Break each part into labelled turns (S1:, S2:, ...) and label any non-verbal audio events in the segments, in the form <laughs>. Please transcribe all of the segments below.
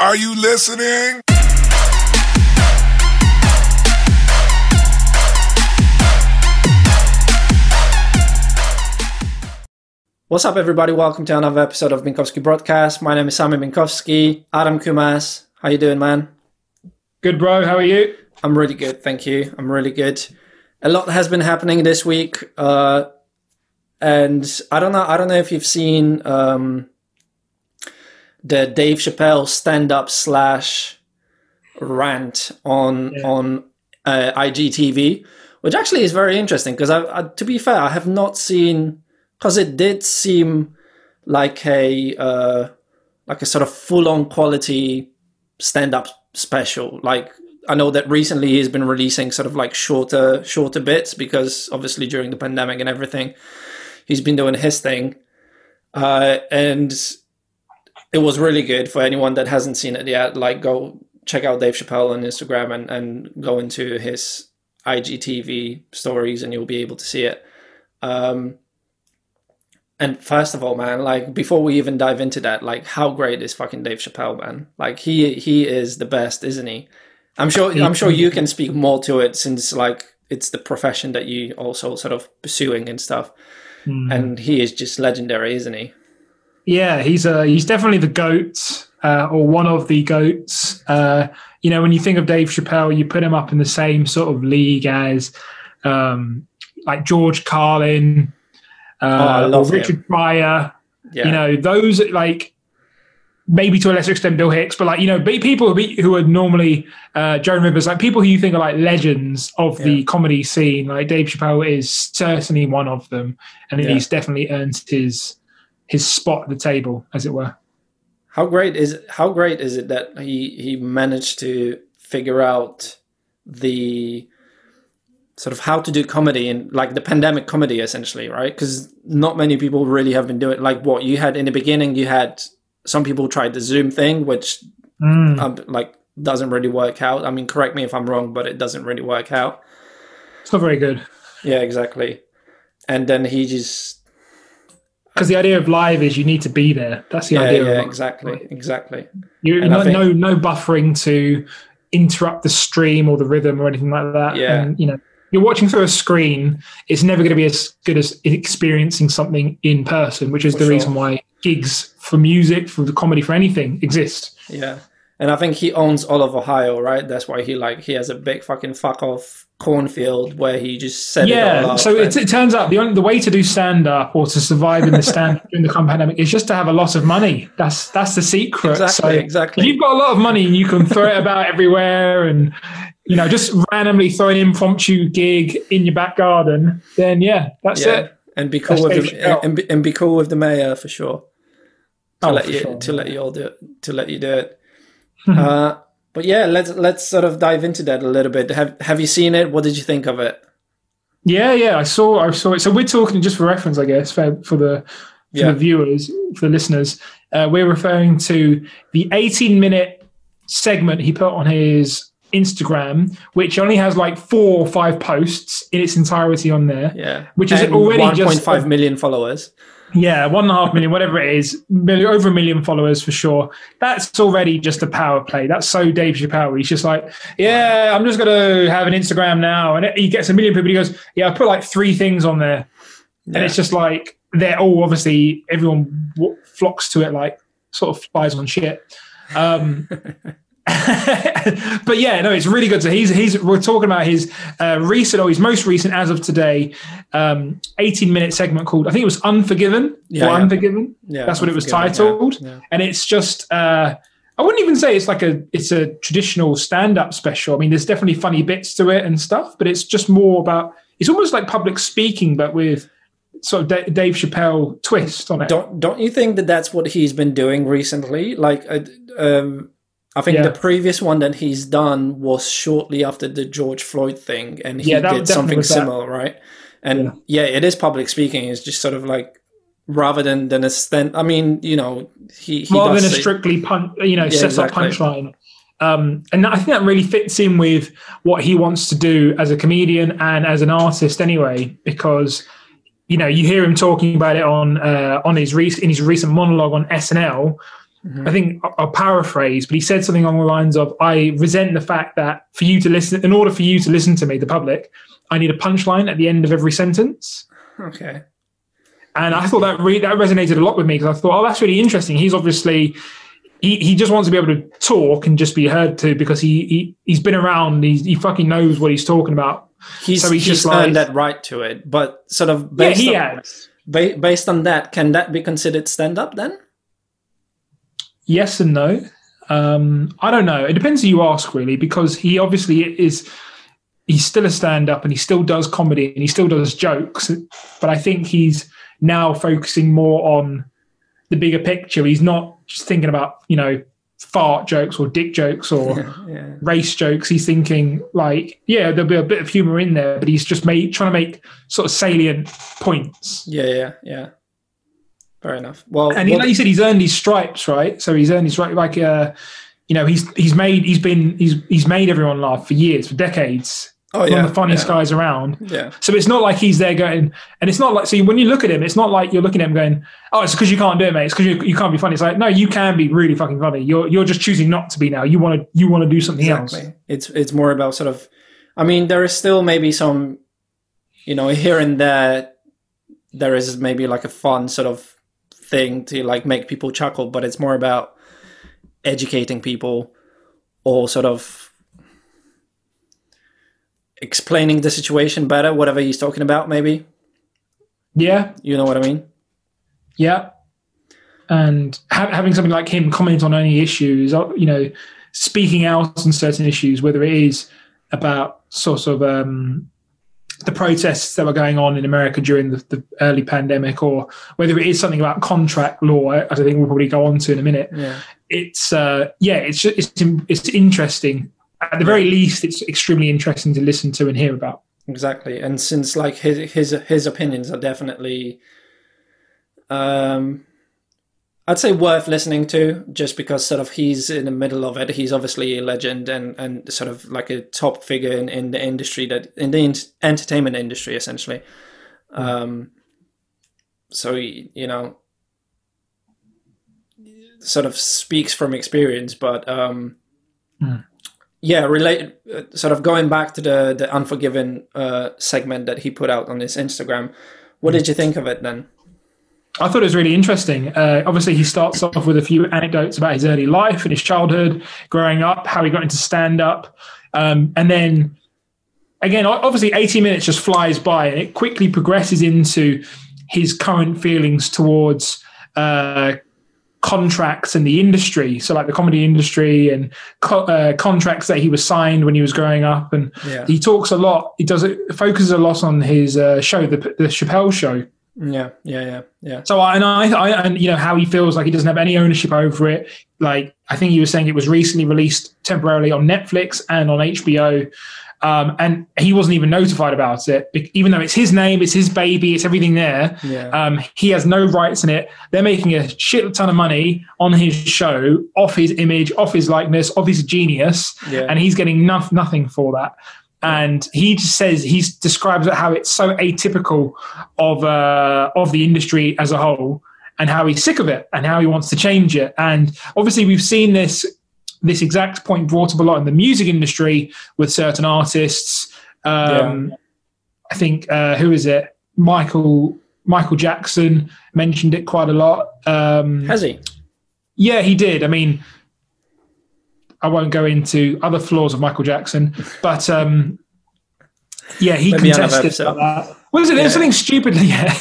S1: Are you listening?
S2: What's up, everybody? Welcome to another episode of Minkowski Broadcast. My name is Sami Minkowski. Adam Kumas, how you doing, man?
S3: Good, bro. How are you?
S2: I'm really good, thank you. I'm really good. A lot has been happening this week, uh, and I don't know. I don't know if you've seen um, the Dave Chappelle stand-up slash rant on
S3: Yeah.
S2: on uh, IGTV, which actually is very interesting because I, I, to be fair, I have not seen because it did seem like a uh, like a sort of full-on quality stand-up special. Like I know that recently he's been releasing sort of like shorter shorter bits because obviously during the pandemic and everything, he's been doing his thing, uh, and it was really good for anyone that hasn't seen it yet. Like go check out Dave Chappelle on Instagram and and go into his IGTV stories and you'll be able to see it. Um, and first of all, man, like before we even dive into that, like how great is fucking Dave Chappelle, man? Like he he is the best, isn't he? I'm sure I'm sure you can speak more to it since like it's the profession that you also sort of pursuing and stuff. And he is just legendary, isn't he?
S3: Yeah, he's uh, he's definitely the goat uh, or one of the goats. Uh, you know, when you think of Dave Chappelle, you put him up in the same sort of league as um, like George Carlin
S2: Oh,
S3: uh,
S2: him.
S3: Richard Pryor.
S2: Yeah.
S3: You know, those like maybe to a lesser extent Bill Hicks, but like you know, be- people who are normally uh, Joan Rivers, like people who you think are like legends of the comedy scene. Like Dave Chappelle is certainly one of them, and
S2: Yeah.
S3: he's definitely earned his his spot at the table, as it were.
S2: How great is how great is it that he he managed to figure out the sort of how to do comedy and like the pandemic comedy essentially, right? Because not many people really have been doing like what you had in the beginning. You had some people tried the Zoom thing, which
S3: Mm.
S2: um, like doesn't really work out. I mean, correct me if I'm wrong, but it doesn't really work out.
S3: It's not very good
S2: Yeah, exactly. And then he just
S3: because the idea of live is you need to be there. That's the
S2: yeah,
S3: idea.
S2: yeah, exactly, exactly.
S3: You no,
S2: think-
S3: no no buffering to interrupt the stream or the rhythm or anything like that.
S2: Yeah.
S3: And, you know, you're watching through a screen. It's never going to be as good as experiencing something in person, which is the
S2: sure.
S3: reason why gigs for music, for the comedy, for anything exist.
S2: Yeah. And I think he owns all of Ohio, right? That's why he like he has a big fucking fuck off cornfield where he just it all
S3: Yeah.
S2: up.
S3: So it, it turns out the only the way to do stand up or to survive in the stand <laughs> during the pandemic is just to have a lot of money. That's that's the secret.
S2: exactly,
S3: So
S2: exactly.
S3: if you've got a lot of money and you can throw it about <laughs> everywhere and you know just randomly throw an impromptu gig in your back garden then yeah that's
S2: yeah.
S3: it
S2: And be cool
S3: That's
S2: with the, and, be, and be cool with the mayor for sure. To
S3: Oh,
S2: let you
S3: sure.
S2: to let you all do it to let you do it. uh, but yeah, let's let's sort of dive into that a little bit. Have have you seen it? What did you think of it?
S3: yeah yeah i saw i saw it so we're talking just for reference i guess for, for the for
S2: Yeah.
S3: the viewers for the listeners uh, we're referring to the 18 minute segment he put on his instagram which only has like four or five posts in its entirety on there
S2: Yeah.
S3: Which is
S2: And
S3: already
S2: 1.5
S3: just-
S2: million followers.
S3: Yeah, one and a half million, whatever it is, mil- over a million followers for sure. That's already just a power play. That's so Dave Chappelle. He's just like, yeah, I'm just gonna have an Instagram now, and he gets a million people. He goes, yeah, I put like three things on there,
S2: Yeah.
S3: and it's just like they're all obviously everyone flocks to it like sort of flies on shit. Um, <laughs> <laughs> but yeah, no, it's really good. So he's he's we're talking about his uh, recent or his most recent as of today, um, 18 minute segment called I think it was Unforgiven
S2: Yeah,
S3: or
S2: yeah.
S3: Unforgiven.
S2: yeah,
S3: That's what it was titled,
S2: Yeah.
S3: and it's just uh, I wouldn't even say it's like a it's a traditional stand up special. I mean, there's definitely funny bits to it and stuff, but it's just more about it's almost like public speaking, but with sort of Da- Dave Chappelle twist on it.
S2: Don't don't you think that that's what he's been doing recently? Like, uh, um, I think
S3: Yeah.
S2: the previous one that he's done was shortly after the George Floyd thing, and he
S3: Yeah,
S2: did something
S3: was that.
S2: similar, right? And yeah. it is public speaking. It's just sort of like rather than than a stand. I mean, you know, he, he
S3: rather
S2: does
S3: than a
S2: say-
S3: strictly pun, you know, set
S2: exactly.
S3: up punchline. Um, and I think that really fits in with what he wants to do as a comedian and as an artist, anyway. Because you know, you hear him talking about it on uh, on his recent in his recent monologue on SNL, Mm-hmm. I think I'll paraphrase, but he said something along the lines of, "I resent the fact that for you to listen, in order for you to listen to me, the public, I need a punchline at the end of every sentence."
S2: Okay.
S3: And I thought that re- that resonated a lot with me because I thought, oh, that's really interesting. He's obviously he, he just wants to be able to talk and just be heard to because he, he he's been around. He's, he fucking knows what he's talking about.
S2: He's,
S3: So he's
S2: he's
S3: just
S2: earned
S3: like-
S2: that right to it, but sort of
S3: Yeah,
S2: based
S3: he
S2: on,
S3: has.
S2: ba- based on that, can that be considered stand up then?
S3: Yes and no. Um, I don't know. It depends who you ask, really, because he obviously is. He's still a stand-up, and he still does comedy, and he still does jokes. But I think he's now focusing more on the bigger picture. He's not just thinking about you know fart jokes or dick jokes or <laughs>
S2: Yeah.
S3: race jokes. He's thinking like, yeah, there'll be a bit of humor in there, but he's just made, trying to make sort of salient points.
S2: Yeah, yeah, yeah. Fair enough. Well,
S3: and he,
S2: well,
S3: like you said, he's earned his stripes, right? So he's earned his right. Like, uh, you know, he's he's made he's been he's he's made everyone laugh for years, for decades.
S2: oh,
S3: One
S2: yeah, one
S3: of the funniest
S2: yeah,
S3: guys around.
S2: Yeah,
S3: So it's not like he's there going, and it's not like so when you look at him, it's not like you're looking at him going, oh, it's because you can't do it, mate. It's because you, you can't be funny. It's like no, you can be really fucking funny. You're you're just choosing not to be now. You want to you want to do something else.
S2: It's it's more about sort of. I mean, there is still maybe some, you know, here and there, there is maybe like a fun sort of thing to like make people chuckle, but it's more about educating people or sort of explaining the situation better, whatever he's talking about. Maybe
S3: Yeah,
S2: you know what I mean.
S3: Yeah. And ha- having something like him comment on any issues, uh, you know, speaking out on certain issues, whether it is about sort of um, the protests that were going on in America during the, the early pandemic, or whether it is something about contract law, as I think we'll probably go on to in a minute.
S2: Yeah.
S3: It's uh, yeah, it's it's it's interesting. At the very least, it's extremely interesting to listen to and hear about.
S2: Exactly, and since like his his his opinions are definitely, um, I'd say worth listening to, just because sort of he's in the middle of it. He's obviously a legend and and sort of like a top figure in, in the industry that in the ent- entertainment industry essentially. Um, so he, you know, sort of speaks from experience, but um,
S3: Hmm.
S2: yeah, relate. Uh, sort of going back to the the Unforgiven uh, segment that he put out on his Instagram. What did you think of it then?
S3: I thought it was really interesting. Uh, obviously, he starts off with a few anecdotes about his early life and his childhood, growing up, how he got into stand up. Um, and then, again, obviously, 80 minutes just flies by and it quickly progresses into his current feelings towards uh, contracts and the industry. So, like the comedy industry and co- uh, contracts that he was signed when he was growing up. And
S2: Yeah,
S3: he talks a lot, he does it, focuses a lot on his uh, show, the, the Chappelle show.
S2: Yeah, yeah, yeah, yeah.
S3: So I and I, I and you know how he feels like he doesn't have any ownership over it. Like I think he was saying it was recently released temporarily on Netflix and on HBO, um, and he wasn't even notified about it. Even though it's his name, it's his baby, it's everything there.
S2: Yeah.
S3: Um, he has no rights in it. They're making a shit ton of money on his show, off his image, off his likeness, off his genius
S2: Yeah.
S3: and he's getting nof- nothing for that. And he just says he describes how it's so atypical of uh, of the industry as a whole, and how he's sick of it, and how he wants to change it. And obviously, we've seen this this exact point brought up a lot in the music industry with certain artists. Um, I think uh, who is it? Michael Michael Jackson mentioned it quite a lot. Um,
S2: Has he?
S3: yeah, he did. I mean, I won't go into other flaws of Michael Jackson, but um, yeah, he
S2: Maybe
S3: contested that. Was it? There was something stupidly. Yeah.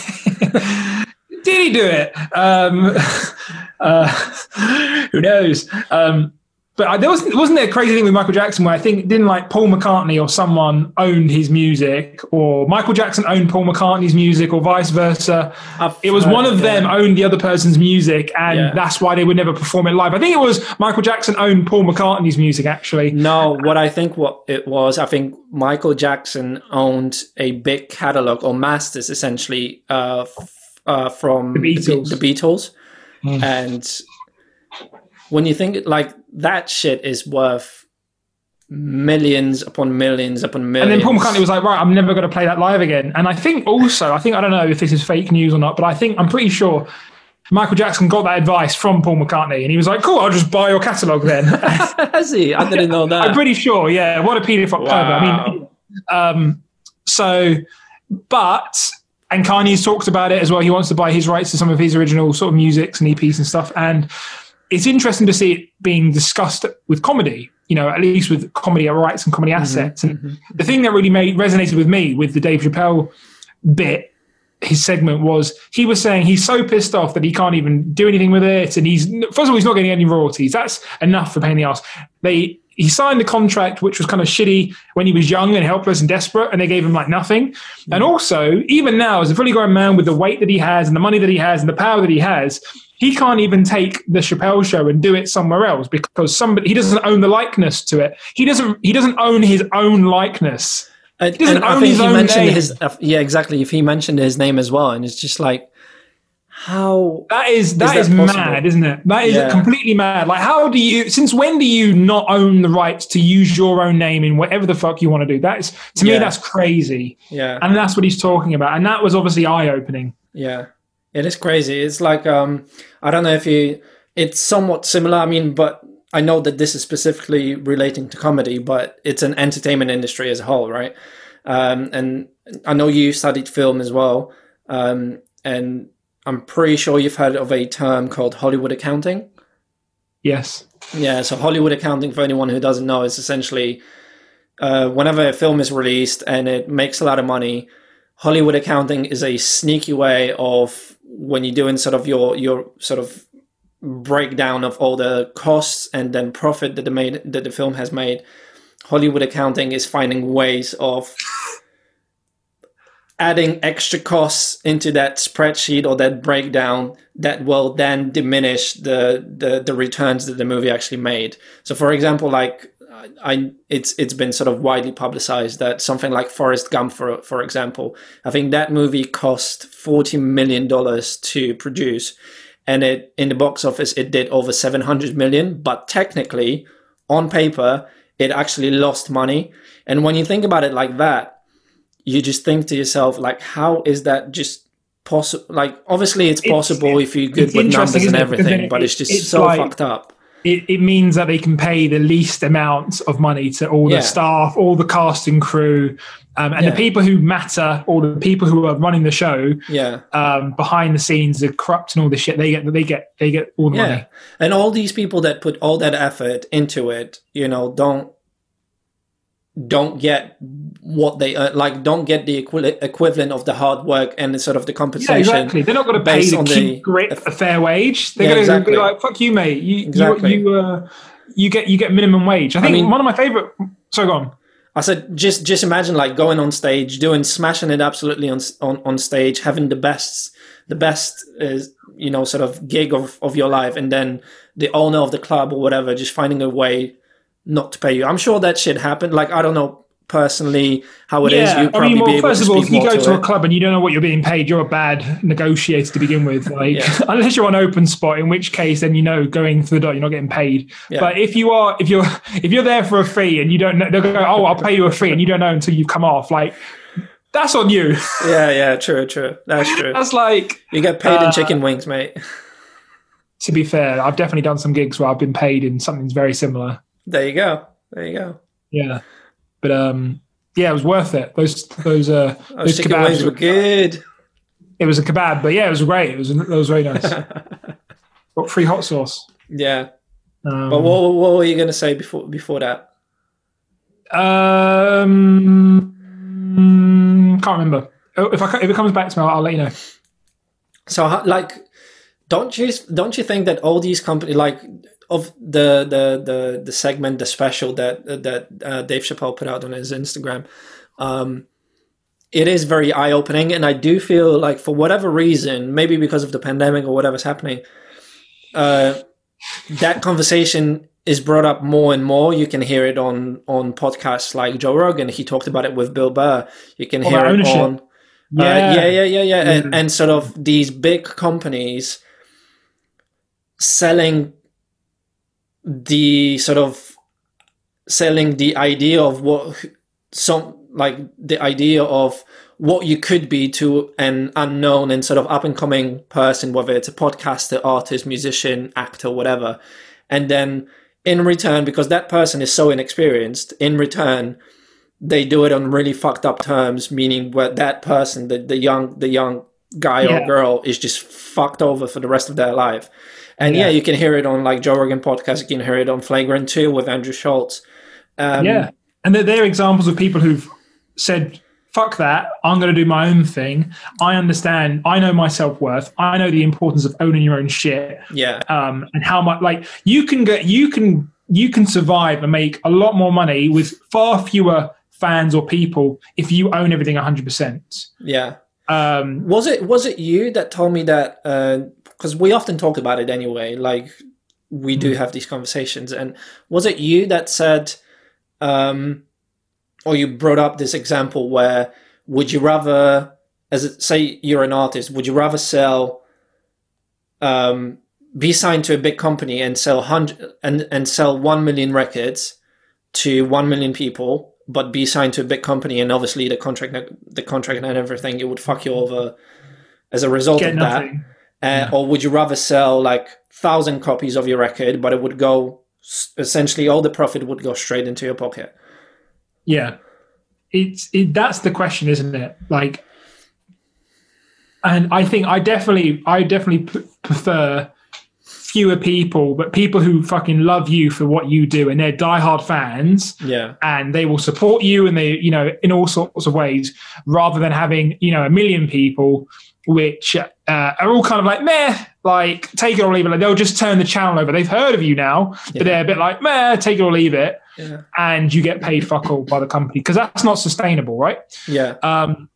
S3: did he do it? Um, <laughs> uh, <laughs> who knows? Um, but I, there wasn't wasn't there a crazy thing with Michael Jackson where I think didn't like Paul McCartney or someone owned his music, or Michael Jackson owned Paul McCartney's music, or vice versa.
S2: I've
S3: It was
S2: heard
S3: one of
S2: that.
S3: them owned the other person's music, and
S2: Yeah.
S3: that's why they would never perform it live. I think it was Michael Jackson owned Paul McCartney's music, actually.
S2: No, what I think what it was, I think Michael Jackson owned a big catalog or masters essentially uh, f- uh, from
S3: The Beatles.
S2: The, Be- the Beatles,
S3: Mm.
S2: and when you think like that shit is worth millions upon millions upon millions.
S3: And then Paul McCartney was like, "Right, I'm never going to play that live again." And I think also, I think I don't know if this is fake news or not, but I think I'm pretty sure Michael Jackson got that advice from Paul McCartney, and he was like, "Cool, I'll just buy your catalog then." <laughs>
S2: Has he? I didn't know that.
S3: I'm pretty sure. Yeah, what a paedophile.
S2: Wow.
S3: I mean, um, so, but and Kanye's talked about it as well. He wants to buy his rights to some of his original sort of musics and EPs and stuff. And it's interesting to see it being discussed with comedy. You know, at least with comedy rights and comedy mm-hmm, assets. And mm-hmm, the mm-hmm. thing that really made resonated with me with the Dave Chappelle bit his segment was he was saying he's so pissed off that he can't even do anything with it, and he's first of all he's not getting any royalties. That's enough for paying the ass. They he signed the contract which was kind of shitty when he was young and helpless and desperate, and they gave him like nothing. And also, even now, as a fully grown man with the weight that he has and the money that he has and the power that he has, he can't even take the Chappelle show and do it somewhere else because somebody he doesn't own the likeness to it. He doesn't he doesn't own his own likeness.
S2: And,
S3: doesn't
S2: and I
S3: own
S2: think
S3: his
S2: he
S3: own
S2: mentioned
S3: name.
S2: his uh, yeah exactly. If he mentioned his name as well, and it's just like how
S3: That is that
S2: that
S3: is, mad, isn't it? That is
S2: Yeah.
S3: completely mad. Like, how do you? Since when do you not own the rights to use your own name in whatever the fuck you want to do? That's to me,
S2: Yeah.
S3: that's crazy,
S2: yeah
S3: and that's what he's talking about. And that was obviously eye opening.
S2: yeah it is crazy. It's like um I don't know if you it's somewhat similar. I mean, but I know that this is specifically relating to comedy, but it's an entertainment industry as a whole, right? Um, and I know you studied film as well, um, and I'm pretty sure you've heard of a term called Hollywood accounting.
S3: Yes,
S2: Yeah, so Hollywood accounting, for anyone who doesn't know, is essentially uh, whenever a film is released and it makes a lot of money, Hollywood accounting is a sneaky way of when you're doing sort of your your sort of breakdown of all the costs and then profit that the made that the film has made. Hollywood accounting is finding ways of adding extra costs into that spreadsheet or that breakdown that will then diminish the, the the returns that the movie actually made. So, for example, like I, it's it's been sort of widely publicized that something like Forrest Gump, for for example, I think that movie cost forty million dollars to produce, and it in the box office it did over seven hundred million. But technically, on paper, it actually lost money. And when you think about it like that, you just think to yourself like how is that just possible like obviously it's
S3: It's-
S2: possible if you're good with numbers and
S3: isn't it?
S2: Everything but <laughs> it's just
S3: it's
S2: so
S3: like-
S2: fucked up
S3: it, it means that they can pay the least amount of money to all
S2: Yeah.
S3: the staff, all the casting crew, um, and
S2: Yeah.
S3: the people who matter, all the people who are running the show
S2: yeah
S3: um, behind the scenes, are corrupt and all this shit. They get they get they get all the
S2: yeah
S3: money.
S2: and all these people that put all that effort into it you know don't don't get what they uh, like don't get the equi- equivalent of the hard work and the sort of the compensation Yeah,
S3: exactly. They're not going to pay the
S2: on
S3: keep a fair wage. They're
S2: Yeah,
S3: going to
S2: exactly.
S3: be like, "Fuck you, mate. You
S2: Exactly.
S3: you you, uh, you get you get minimum wage." I think
S2: mean-
S3: one of my favorite. So go on.
S2: I said, just just imagine like going on stage, doing smashing it absolutely on on, on stage, having the best the best is you know sort of gig of, of your life, and then the owner of the club or whatever just finding a way not to pay you. I'm sure that shit happened. Like I don't know personally how it is.
S3: yeah,
S2: You'd
S3: I mean,
S2: be
S3: well, first of all, if you go
S2: to,
S3: to a club and you don't know what you're being paid, you're a bad negotiator to begin with. <laughs> Like,
S2: Yeah.
S3: unless you're on open spot, in which case, then you know going through the door, you're not getting paid.
S2: Yeah.
S3: But if you are, if you're, <laughs> if you're there for a fee and you don't know, they'll go, "Oh, I'll pay you a fee," and you don't know until you've come off. Like, that's on you. <laughs>
S2: Yeah, yeah, true, true. That's true.
S3: that's like,
S2: You get paid in
S3: Uh,
S2: chicken wings, mate.
S3: to be fair, I've definitely done some gigs where I've been paid in something very similar.
S2: There you go. There you go.
S3: Yeah, but um, yeah, it was worth it. Those those uh, <laughs>
S2: Those
S3: those kebabs
S2: were good.
S3: It was a kebab, but yeah, it was great. It was it was very nice. <laughs> Got free hot sauce.
S2: Yeah.
S3: Um,
S2: But what, what were you going to say before before that?
S3: um, can't remember. Oh, If I if it comes back to me, I'll, I'll let you know.
S2: So, like, don't you don't you think that all these companies, like, of the the the the segment, the special that that uh, Dave Chappelle put out on his Instagram, um, it is very eye opening, and I do feel like for whatever reason, maybe because of the pandemic or whatever's happening, uh, that conversation is brought up more and more. You can hear it on on podcasts like Joe Rogan. He talked about it with Bill Burr. You can
S3: All
S2: hear it
S3: ownership.
S2: on. Uh, yeah, yeah, yeah, yeah, And, and sort of these big companies selling the sort of selling the idea of what some like the idea of what you could be to an unknown and sort of up and coming person, whether it's a podcaster, artist, musician, actor, whatever. And then in return, because that person is so inexperienced, in return, they do it on really fucked up terms, meaning where that person, the, the young the young guy
S3: Yeah.
S2: or girl, is just fucked over for the rest of their life. And yeah.
S3: Yeah.
S2: you can hear it on like Joe Rogan podcast. You can hear it on Flagrant 2 with Andrew Schulz. Um,
S3: yeah, and they're, they're examples of people who've said, "Fuck that! I'm going to do my own thing. I understand. I know my self worth. I know the importance of owning your own shit.
S2: Yeah.
S3: um, and how much like you can get you can you can survive and make a lot more money with far fewer fans or people if you own everything 100%
S2: Yeah.
S3: Um,
S2: Was it was it you that told me that because we often talk about it anyway, like we do have these conversations, and was it you that said, um, or you brought up this example where would you rather, as it, say you're an artist, would you rather sell, um, be signed to a big company and sell hundred and and sell one million records to one million people, but be signed to a big company and obviously the contract the contract and everything it would fuck you over as a result
S3: get
S2: of that.
S3: nothing
S2: Uh, Or would you rather sell like thousand copies of your record, but it would go essentially all the profit would go straight into your pocket?
S3: yeah it's it, that's the question isn't it like and i think i definitely i definitely p- prefer fewer people but people who fucking love you for what you do and they're diehard fans
S2: Yeah,
S3: and they will support you and they you know in all sorts of ways rather than having you know a million people which uh, are all kind of like meh like take it or leave it. Like they'll just turn the channel over. They've heard of you now
S2: Yeah.
S3: but they're a bit like meh take it or leave it
S2: yeah,
S3: and you get paid fuck all by the company because that's not sustainable right?
S2: Yeah,
S3: um,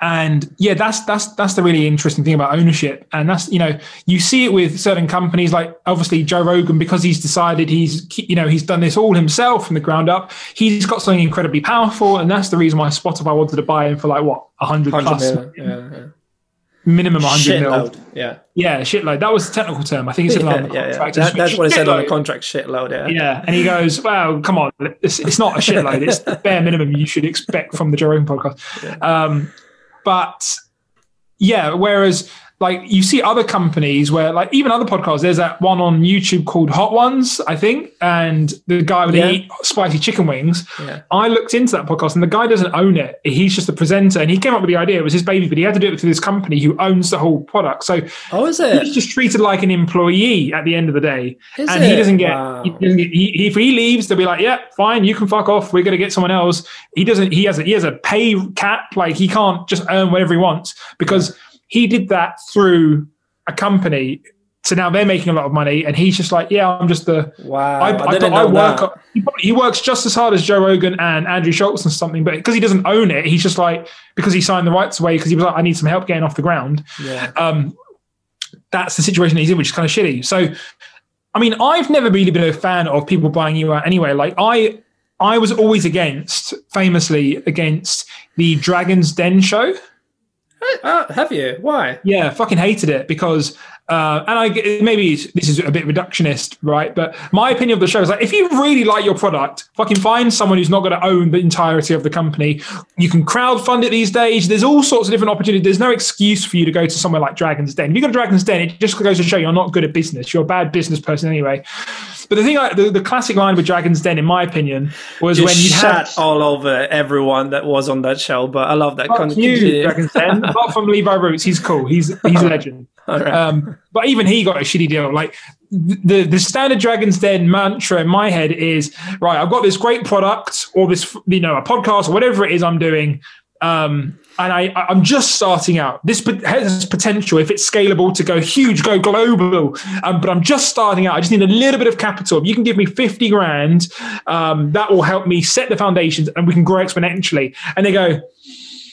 S3: and yeah, that's that's that's the really interesting thing about ownership, and that's you know you see it with certain companies like obviously Joe Rogan because he's decided he's you know he's done this all himself from the ground up. He's got something incredibly powerful, and that's the reason why Spotify wanted to buy him for like what a hundred
S2: hundred
S3: plus
S2: million. Yeah, yeah.
S3: minimum hundred mil.
S2: Shitload. Yeah,
S3: Yeah, shitload. That was the technical term. I think it's <laughs>
S2: yeah, yeah, yeah. That, that's what it said on the contract. Shitload. Yeah,
S3: Yeah, and he goes, "Well, come on, it's, it's not a shitload. It's <laughs> the bare minimum you should expect from the Joe Rogan podcast." Um, but yeah, whereas like you see other companies where like even other podcasts, there's that one on YouTube called Hot Ones, I think, and the guy with
S2: Yeah.
S3: the eat spicy chicken wings.
S2: yeah,
S3: I looked into that podcast, and the guy doesn't own it. He's just the presenter, and he came up with the idea. It was his baby, but he had to do it through this company who owns the whole product. So
S2: Oh, is it he's
S3: just treated like an employee at the end of the day
S2: Is
S3: and
S2: it?
S3: he doesn't get,
S2: Wow.
S3: he doesn't get he, if he leaves they'll be like yeah fine you can fuck off we're going to get someone else he doesn't he has a he has a pay cap like he can't just earn whatever he wants because he did that through a company so now they're making a lot of money and he's just like yeah i'm just the
S2: Wow,
S3: I,
S2: I,
S3: I,
S2: didn't
S3: I
S2: know
S3: work
S2: that.
S3: he, probably- he works just as hard as Joe Rogan and Andrew Schulz and something but because he doesn't own it he's just like because he signed the rights away because he was like I need some help getting off the ground
S2: Yeah,
S3: um, that's the situation he's in, which is kind of shitty. So, I mean, I've never really been a fan of people buying you out anyway. Like I, I was always against, famously against the Dragon's Den show.
S2: Oh, have you? Why?
S3: Yeah, fucking hated it because, uh, and I maybe this is a bit reductionist, right? But my opinion of the show is like if you really like your product, fucking find someone who's not going to own the entirety of the company. You can crowdfund it these days. There's all sorts of different opportunities. There's no excuse for you to go to somewhere like Dragon's Den. If you go to Dragon's Den, it just goes to show you're not good at business. You're a bad business person anyway. But the thing, like, the, the classic line with Dragon's Den, in my opinion, was
S2: Just
S3: when you
S2: shat
S3: had
S2: all over everyone that was on that show, but I love that.
S3: Fuck
S2: Con-
S3: you. Dragon's Den. <laughs> Apart from Levi Roots, he's cool. He's he's a legend.
S2: All right.
S3: Um, but even he got a shitty deal. Like the the standard Dragon's Den mantra in my head is right. I've got this great product or this you know a podcast or whatever it is I'm doing. Um, and I, I'm just starting out. This has potential if it's scalable to go huge, go global. Um, but I'm just starting out. I just need a little bit of capital. If you can give me 50 grand, um, that will help me set the foundations and we can grow exponentially. And they go,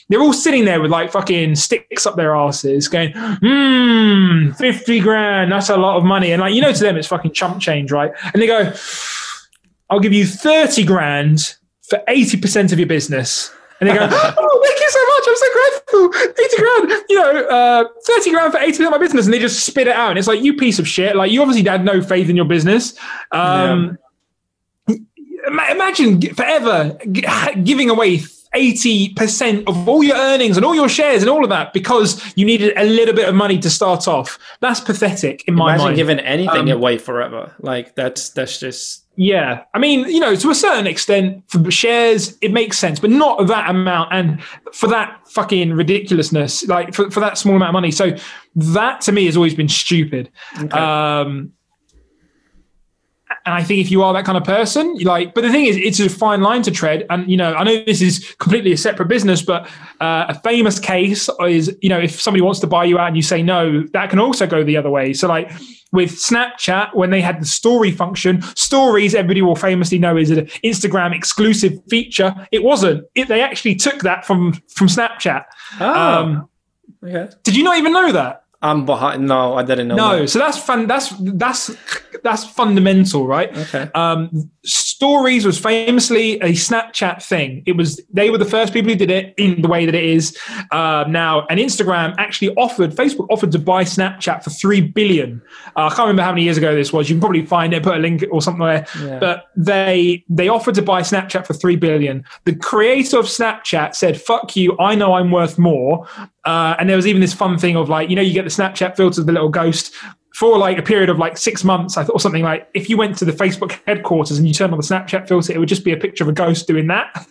S3: they're all sitting there with like fucking sticks up their asses going, hmm, 50 grand, that's a lot of money. And like, you know, to them, it's fucking chump change, right? And they go, I'll give you 30 grand for 80% of your business. And they go, <laughs> oh, thank you so much. I'm so grateful. 80 grand, you know, uh, 30 grand for 80% of my business. And they just spit it out. And it's like, you piece of shit. Like, you obviously had no faith in your business. Um, ima- Imagine forever <laughs> giving away eighty percent of all your earnings and all your shares and all of that because you needed a little bit of money to start off. That's pathetic in my
S2: Imagine
S3: mind.
S2: giving anything
S3: Um,
S2: away forever. Like that's that's just
S3: Yeah, I mean, you know, to a certain extent, for shares, it makes sense, but not that amount, and for that fucking ridiculousness, like for, for that small amount of money. So that to me has always been stupid. Um, and I think if you are that kind of person, you like, but the thing is, it's a fine line to tread. And you know, I know this is completely a separate business, but uh, a famous case is, you know, if somebody wants to buy you out and you say no, that can also go the other way. So like with Snapchat, when they had the story function, stories everybody will famously know is an Instagram exclusive feature. It wasn't. It, they actually took that from from Snapchat.
S2: oh,
S3: Um,
S2: okay.
S3: did you not even know that?
S2: I'm behind. No, I didn't know.
S3: No,
S2: that.
S3: so that's fun. That's that's that's fundamental, right?
S2: Okay.
S3: Um, stories was famously a Snapchat thing. It was they were the first people who did it in the way that it is uh, now. And Instagram actually offered Facebook offered to buy Snapchat for three billion. Uh, I can't remember how many years ago this was. You can probably find it, put a link or something there.
S2: Yeah.
S3: But they they offered to buy Snapchat for three billion. The creator of Snapchat said, "Fuck you! I know I'm worth more." Uh, and there was even this fun thing of like, you know, you get the Snapchat filter, the little ghost. For like a period of like six months, I thought or something like if you went to the Facebook headquarters and you turned on the Snapchat filter, it would just be a picture of a ghost doing that.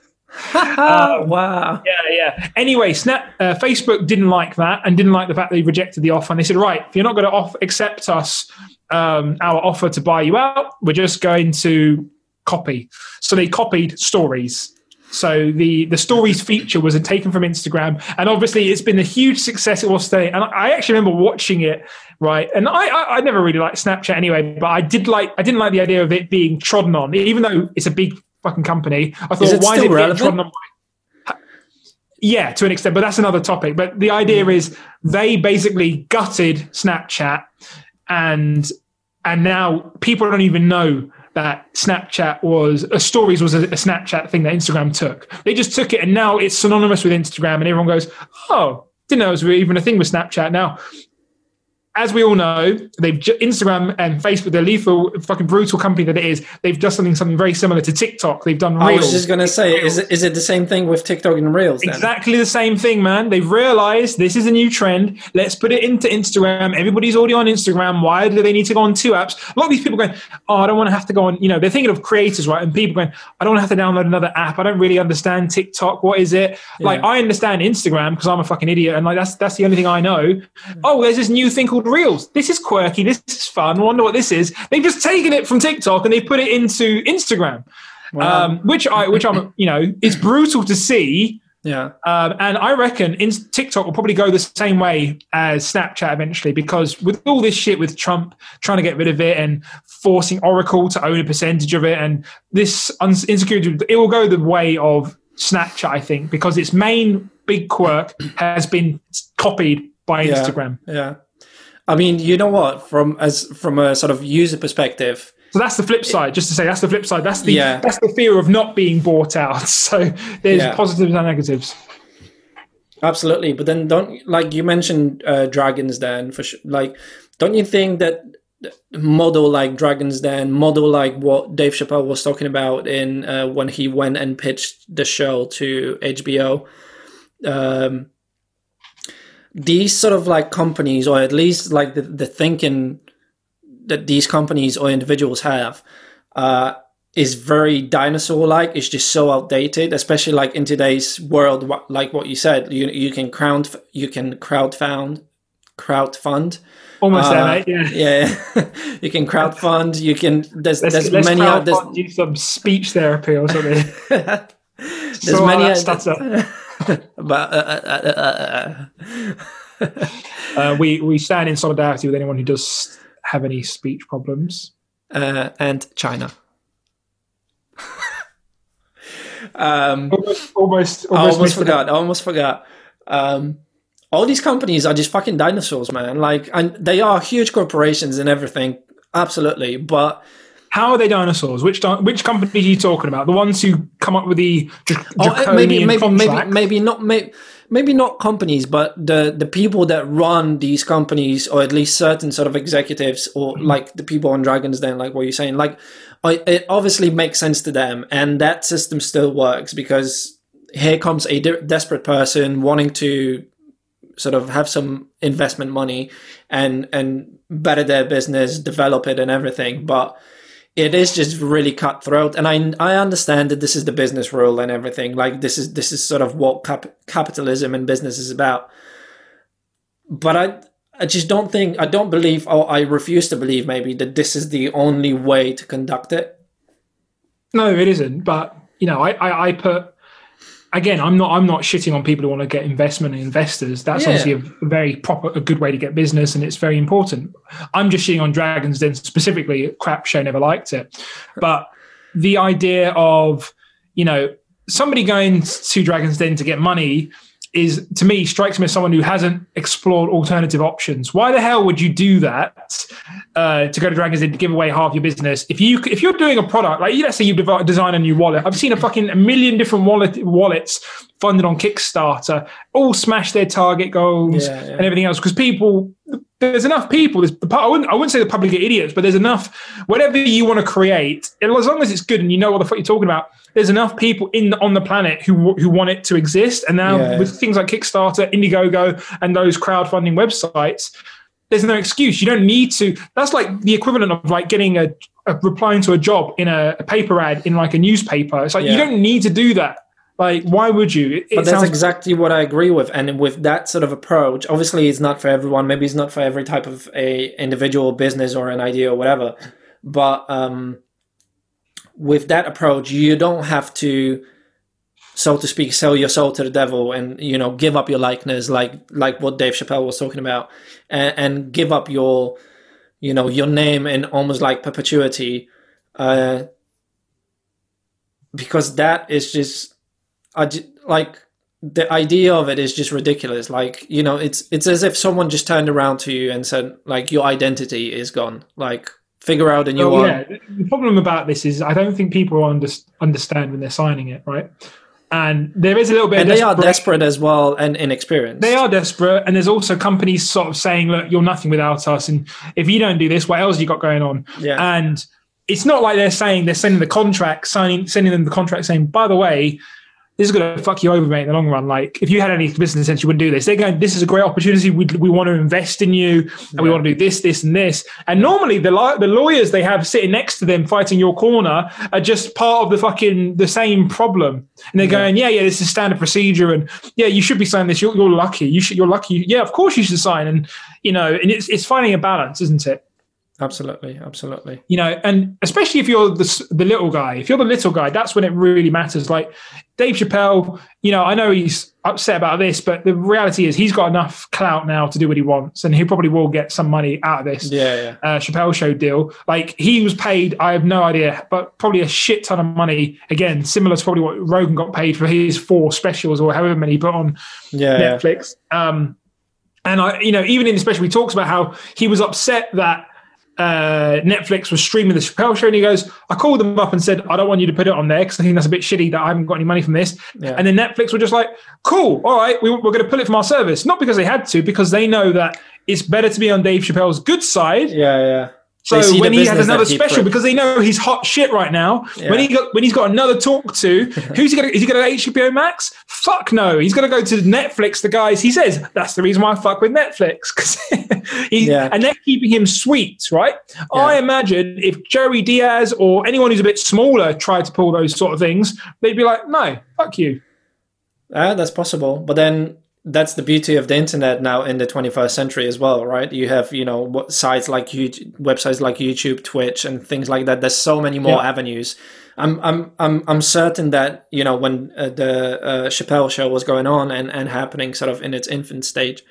S2: Oh, <laughs> <laughs> wow.
S3: Yeah, yeah. Anyway, Snap, uh, Facebook didn't like that and didn't like the fact that they rejected the offer. And they said, right, if you're not going to off- accept us um, our offer to buy you out, we're just going to copy. So they copied stories. So the the stories feature was taken from Instagram, and obviously it's been a huge success. It was today, and I actually remember watching it. Right, and I, I I never really liked Snapchat anyway, but I did like I didn't like the idea of it being trodden on, even though it's a big fucking company. I thought,
S2: Is
S3: why is it being
S2: relevant?
S3: trodden on? Yeah, to an extent, but that's another topic. But the idea mm. is they basically gutted Snapchat, and and now people don't even know that Snapchat was a stories was a, a Snapchat thing that Instagram took. They just took it, and now it's synonymous with Instagram, and everyone goes, "Oh, didn't know it was even a thing with Snapchat." Now, as we all know, they've ju- Instagram and Facebook, the lethal, fucking brutal company that it is. They've just done something very similar to TikTok. They've done
S2: I
S3: reels.
S2: was just gonna say, is it, is it the same thing with TikTok and Reels? Then?
S3: Exactly the same thing, man. They've realized this is a new trend. Let's put it into Instagram. Everybody's already on Instagram. Why do they need to go on two apps? A lot of these people going, oh, I don't want to have to go on. You know, they're thinking of creators, right? And people going, I don't have to download another app. I don't really understand TikTok. What is it? Like, I understand Instagram because I'm a fucking idiot, and like that's that's the only thing I know. Mm. Oh, there's this new thing called Reels. This is quirky. This is fun. I wonder what this is. They've just taken it from TikTok and they've put it into Instagram. Um, which I, which I'm, you know, it's brutal to see.
S2: Yeah.
S3: Um, and I reckon in TikTok will probably go the same way as Snapchat eventually, because with all this shit with Trump trying to get rid of it and forcing Oracle to own a percentage of it, and this insecurity, it will go the way of Snapchat, I think, because its main big quirk has been copied by
S2: Yeah.
S3: Instagram.
S2: Yeah. I mean, you know what? From as from a sort of user perspective,
S3: So that's the flip side. Just to say, that's the flip side. That's the
S2: Yeah.
S3: that's the fear of not being bought out. <laughs> So there's
S2: Yeah.
S3: positives and negatives.
S2: absolutely. But then, don't like you mentioned uh, Dragons Den for sure. Like, don't you think that model like Dragons Den, model like what Dave Chappelle was talking about in uh, when he went and pitched the show to HBO? Um, these sort of like companies, or at least like the, the thinking that these companies or individuals have, uh, is very dinosaur like. It's just so outdated, especially like in today's world. Like what you said, you you can crowd you can crowd found crowd fund.
S3: Almost there,
S2: Uh,
S3: mate. Yeah.
S2: Yeah, <laughs> you can crowd fund. You can there's
S3: Let's,
S2: there's
S3: let's
S2: many
S3: crowd
S2: there's,
S3: you some speech therapy or something. <laughs>
S2: there's
S3: So
S2: many
S3: that. <laughs> <laughs>
S2: but uh, uh, uh, uh, uh, <laughs>
S3: Uh, we we stand in solidarity with anyone who does have any speech problems.
S2: uh, and China. <laughs> um,
S3: Almost, almost,
S2: I almost
S3: missed it.
S2: forgot. I almost forgot. Um, all these companies are just fucking dinosaurs, man. Like, and they are huge corporations and everything, absolutely. But
S3: How are they dinosaurs? Which di- which companies are you talking about? The ones who come up with the dra-
S2: oh, uh, maybe, maybe, maybe, maybe not, maybe, maybe not companies, but the the people that run these companies, or at least certain sort of executives, or
S3: Mm-hmm.
S2: like the people on Dragons Den, like what you're saying, like it obviously makes sense to them, and that system still works because here comes a de- desperate person wanting to sort of have some investment money and and better their business, develop it, and everything. But it is just really cutthroat, and I I understand that this is the business rule and everything. Like this is this is sort of what cap- capitalism and business is about. But I I just don't think I don't believe or I refuse to believe maybe that this is the only way to conduct it.
S3: No, it isn't. But you know, I, I, I put again, I'm not I'm not shitting on people who want to get investment and investors. That's
S2: Yeah.
S3: obviously a very proper, a good way to get business, and it's very important. I'm just shitting on Dragons Den specifically. Crap show never liked it, but the idea of you know somebody going to Dragons Den to get money is to me strikes me as someone who hasn't explored alternative options. Why the hell would you do that uh, to go to Dragons to give away half your business? If you if you're doing a product like let's say you design a new wallet, I've seen a fucking a million different wallet wallets funded on Kickstarter, all smash their target goals
S2: Yeah, yeah.
S3: and everything else because people. There's enough people. There's I wouldn't. I wouldn't say the public are idiots, but there's enough. Whatever you want to create, as long as it's good and you know what the fuck you're talking about, there's enough people in on the planet who who want it to exist. And now
S2: Yeah.
S3: with things like Kickstarter, Indiegogo, and those crowdfunding websites, there's no excuse. You don't need to. That's like the equivalent of like getting a, a replying to a job in a, a paper ad in like a newspaper. It's like you don't need to do that. Like, why would you? It,
S2: But
S3: it
S2: that's
S3: sounds
S2: exactly what I agree with. And with that sort of approach, obviously it's not for everyone. Maybe it's not for every type of a individual business or an idea or whatever. But um, with that approach, you don't have to, so to speak, sell your soul to the devil and you know give up your likeness, like like what Dave Chappelle was talking about, and, and give up your, you know, your name in almost like perpetuity, uh, because that is just I like the idea of it is just ridiculous. Like you know, it's it's as if someone just turned around to you and said, like, your identity is gone. Like, figure out a new
S3: Well,
S2: one.
S3: yeah, the problem about this is I don't think people under, understand when they're signing it, right? And there is a little bit
S2: And
S3: of
S2: they are desperate as well and inexperienced.
S3: They are desperate, and there's also companies sort of saying, "Look, you're nothing without us, and if you don't do this, what else have you got going on?"
S2: Yeah.
S3: And it's not like they're saying they're sending the contract, signing, sending them the contract, saying, "By the way, this is going to fuck you over, mate, in the long run. Like, if you had any business sense, you wouldn't do this." They're going, "This is a great opportunity. We, we want to invest in you, and we want to do this, this, and this." And normally, the the lawyers they have sitting next to them fighting your corner are just part of the fucking the same problem, and they're going, "Yeah, yeah, this is standard procedure, and yeah, you should be signing this. You're, you're lucky. You should. You're lucky. Yeah, of course you should sign." And you know, and it's it's finding a balance, isn't it?
S2: absolutely, absolutely.
S3: you know, and especially if you're the, the little guy, if you're the little guy, that's when it really matters. Like Dave Chappelle, you know, I know he's upset about this, but the reality is he's got enough clout now to do what he wants, and he probably will get some money out of this
S2: Yeah, yeah.
S3: uh, Chappelle show deal. Like he was paid, I have no idea, but probably a shit ton of money. Again, similar to probably what Rogan got paid for his four specials or however many he put on
S2: Yeah, yeah.
S3: Netflix. Um, and I, you know, even in the special, he talks about how he was upset that uh, Netflix was streaming the Chappelle show, and he goes, "I called them up and said I don't want you to put it on there because I think that's a bit shitty that I haven't got any money from this."
S2: Yeah.
S3: And then Netflix were just like, "Cool, all right, we, we're going to pull it from our service, not because they had to, because they know that it's better to be on Dave Chappelle's good side."
S2: Yeah, yeah.
S3: So when he has another special, because they know he's hot shit right now.
S2: Yeah.
S3: When he got when he's got another talk to, <laughs> who's he to Is he to HBO Max? Fuck no. He's going to go to Netflix. The guys he says that's the reason why I fuck with Netflix <laughs> because he
S2: Yeah.
S3: and they're keeping him sweet, right? I imagine if Joey Diaz or anyone who's a bit smaller tried to pull those sort of things, they'd be like, no, fuck you.
S2: Uh, that's possible. But then that's the beauty of the internet now in the 21st century as well, right? You have, you know, sites like YouTube, websites like YouTube, Twitch, and things like that. There's so many more
S3: Yeah.
S2: avenues. I'm, I'm, I'm, I'm certain that you know when uh, the uh, Chappelle show was going on and and happening, sort of in its infant stage,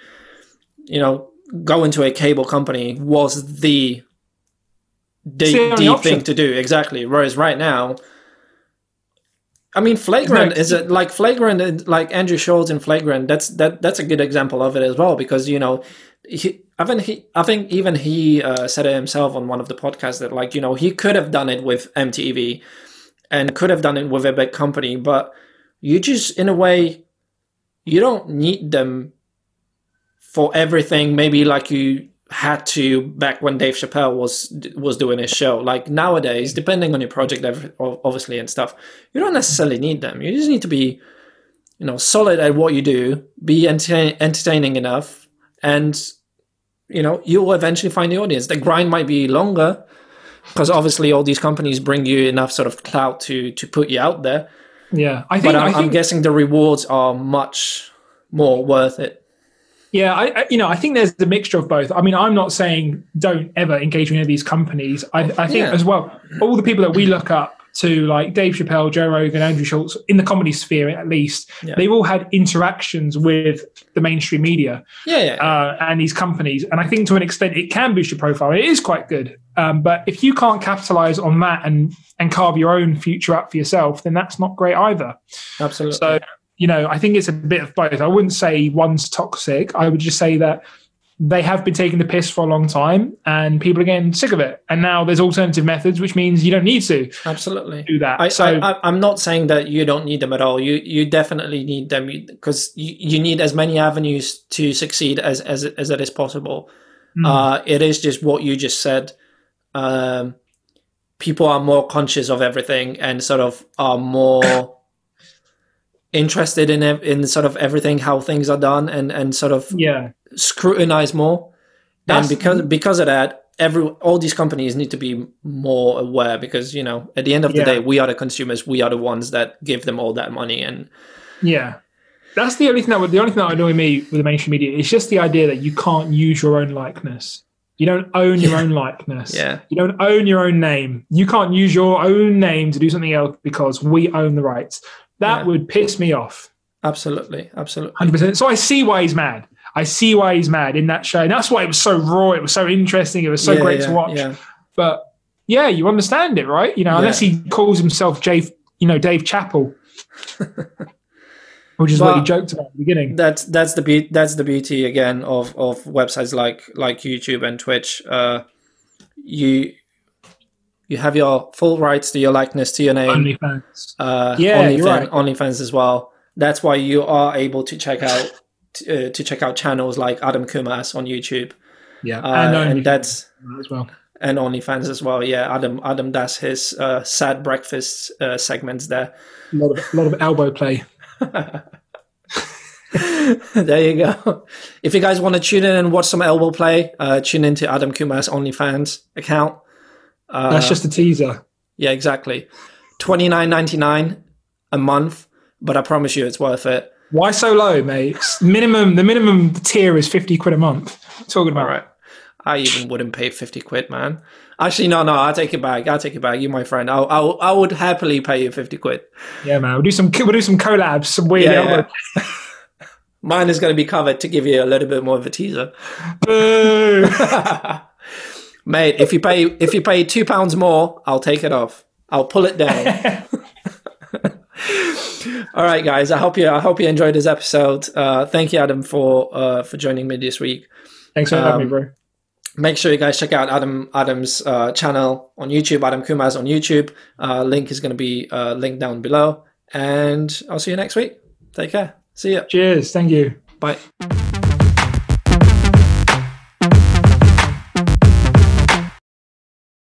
S2: you know, going to a cable company was the the,
S3: the
S2: the thing to do. Exactly. Whereas right now, I mean, flagrant
S3: No,
S2: is it like flagrant? and, Like Andrew Schulz in flagrant. That's that. That's a good example of it as well because you know, he, I think he, I think even he uh, said it himself on one of the podcasts that like you know he could have done it with MTV, and could have done it with a big company, but you just in a way, you don't need them for everything. Maybe like you had to back when Dave Chappelle was was doing his show. Like nowadays, depending on your project, obviously and stuff, you don't necessarily need them. You just need to be you know solid at what you do, be entertain- entertaining enough, and you know you will eventually find the audience. The grind might be longer because obviously all these companies bring you enough sort of clout to to put you out there.
S3: Yeah, I think.
S2: But I'm,
S3: I think
S2: I'm guessing the rewards are much more worth it.
S3: Yeah, I, you know I think there's a mixture of both. I mean, I'm not saying don't ever engage with any of these companies. I, I think
S2: Yeah.
S3: as well, all the people that we look up to, like Dave Chappelle, Joe Rogan, Andrew Schulz, in the comedy sphere at least,
S2: Yeah.
S3: they've all had interactions with the mainstream media
S2: Yeah, yeah.
S3: uh, and these companies. And I think to an extent, it can boost your profile. It is quite good. Um, but if you can't capitalize on that and and carve your own future up for yourself, then that's not great either.
S2: Absolutely.
S3: So, you know, I think it's a bit of both. I wouldn't say one's toxic. I would just say that they have been taking the piss for a long time and people are getting sick of it. And now there's alternative methods, which means you don't need to
S2: Absolutely.
S3: do that.
S2: I,
S3: so,
S2: I, I'm not saying that you don't need them at all. You you definitely need them because you, you need as many avenues to succeed as as as it is possible.
S3: Mm.
S2: Uh, it is just what you just said. Um, people are more conscious of everything and sort of are more interested in in sort of everything how things are done and and sort of
S3: yeah.
S2: scrutinize more.
S3: That's-
S2: and because because of that, every all these companies need to be more aware because you know at the end of the
S3: Yeah.
S2: day, we are the consumers. We are the ones that give them all that money. And
S3: Yeah. That's the only thing that would the only thing that would annoy me with the mainstream media is just the idea that you can't use your own likeness. You don't own your
S2: Yeah.
S3: own likeness.
S2: Yeah.
S3: You don't own your own name. You can't use your own name to do something else because we own the rights. That
S2: Yeah.
S3: would piss me off.
S2: absolutely, absolutely,
S3: 100%. So I see why he's mad. I see why he's mad in that show. And that's why it was so raw. It was so interesting. It was so
S2: Yeah,
S3: great
S2: yeah,
S3: to watch. But yeah, you understand it, right? You know, unless he calls himself Dave, you know, Dave Chappelle, <laughs> which is what he
S2: But-
S3: joked about at the beginning.
S2: that's that's the be- that's the beauty again of of websites like like YouTube and Twitch. Uh, you you have your full rights to your likeness to your name.
S3: OnlyFans.
S2: uh,
S3: Yeah,
S2: OnlyFans,
S3: you're right.
S2: OnlyFans as well. That's why you are able to check out uh, to check out channels like Adam Kumas on YouTube,
S3: Yeah.
S2: uh, and,
S3: OnlyFans
S2: that's
S3: as well.
S2: and OnlyFans as well. Yeah, Adam Adam does his uh, sad breakfast uh, segments there.
S3: A lot of, a lot of elbow play. <laughs>
S2: there you go. If you guys want to tune in and watch some elbow play, uh, tune into Adam Kumas OnlyFans account. Uh,
S3: That's just a teaser.
S2: yeah, exactly. Twenty nine ninety nine a month, but I promise you, it's worth it.
S3: Why so low, mate? Minimum. The minimum tier is fifty quid a month. Talking about
S2: All right. I even wouldn't pay 50 quid, man. Actually, no, no, I'll take it back. I'll take it back. You're my friend. I'll, I'll, I would happily pay you 50 quid.
S3: Yeah, man. We'll do some. We'll do some collabs. Some weird
S2: Yeah,
S3: elbow. <laughs>
S2: Mine is going to be covered to give you a little bit more of a teaser.
S3: Boo. <laughs>
S2: Mate, if you pay if you pay two pounds more, I'll take it off. I'll pull it down. <laughs> All right, guys. I hope you I hope you enjoyed this episode. Uh, thank you, Adam, for uh, for joining me this week.
S3: Thanks for having me,
S2: Um,
S3: bro.
S2: make sure you guys check out Adam Adam's uh, channel on YouTube, Adam Kumas on YouTube. Uh, link is going to be uh, linked down below. And I'll see you next week. Take care. See ya.
S3: Cheers. Thank you.
S2: Bye.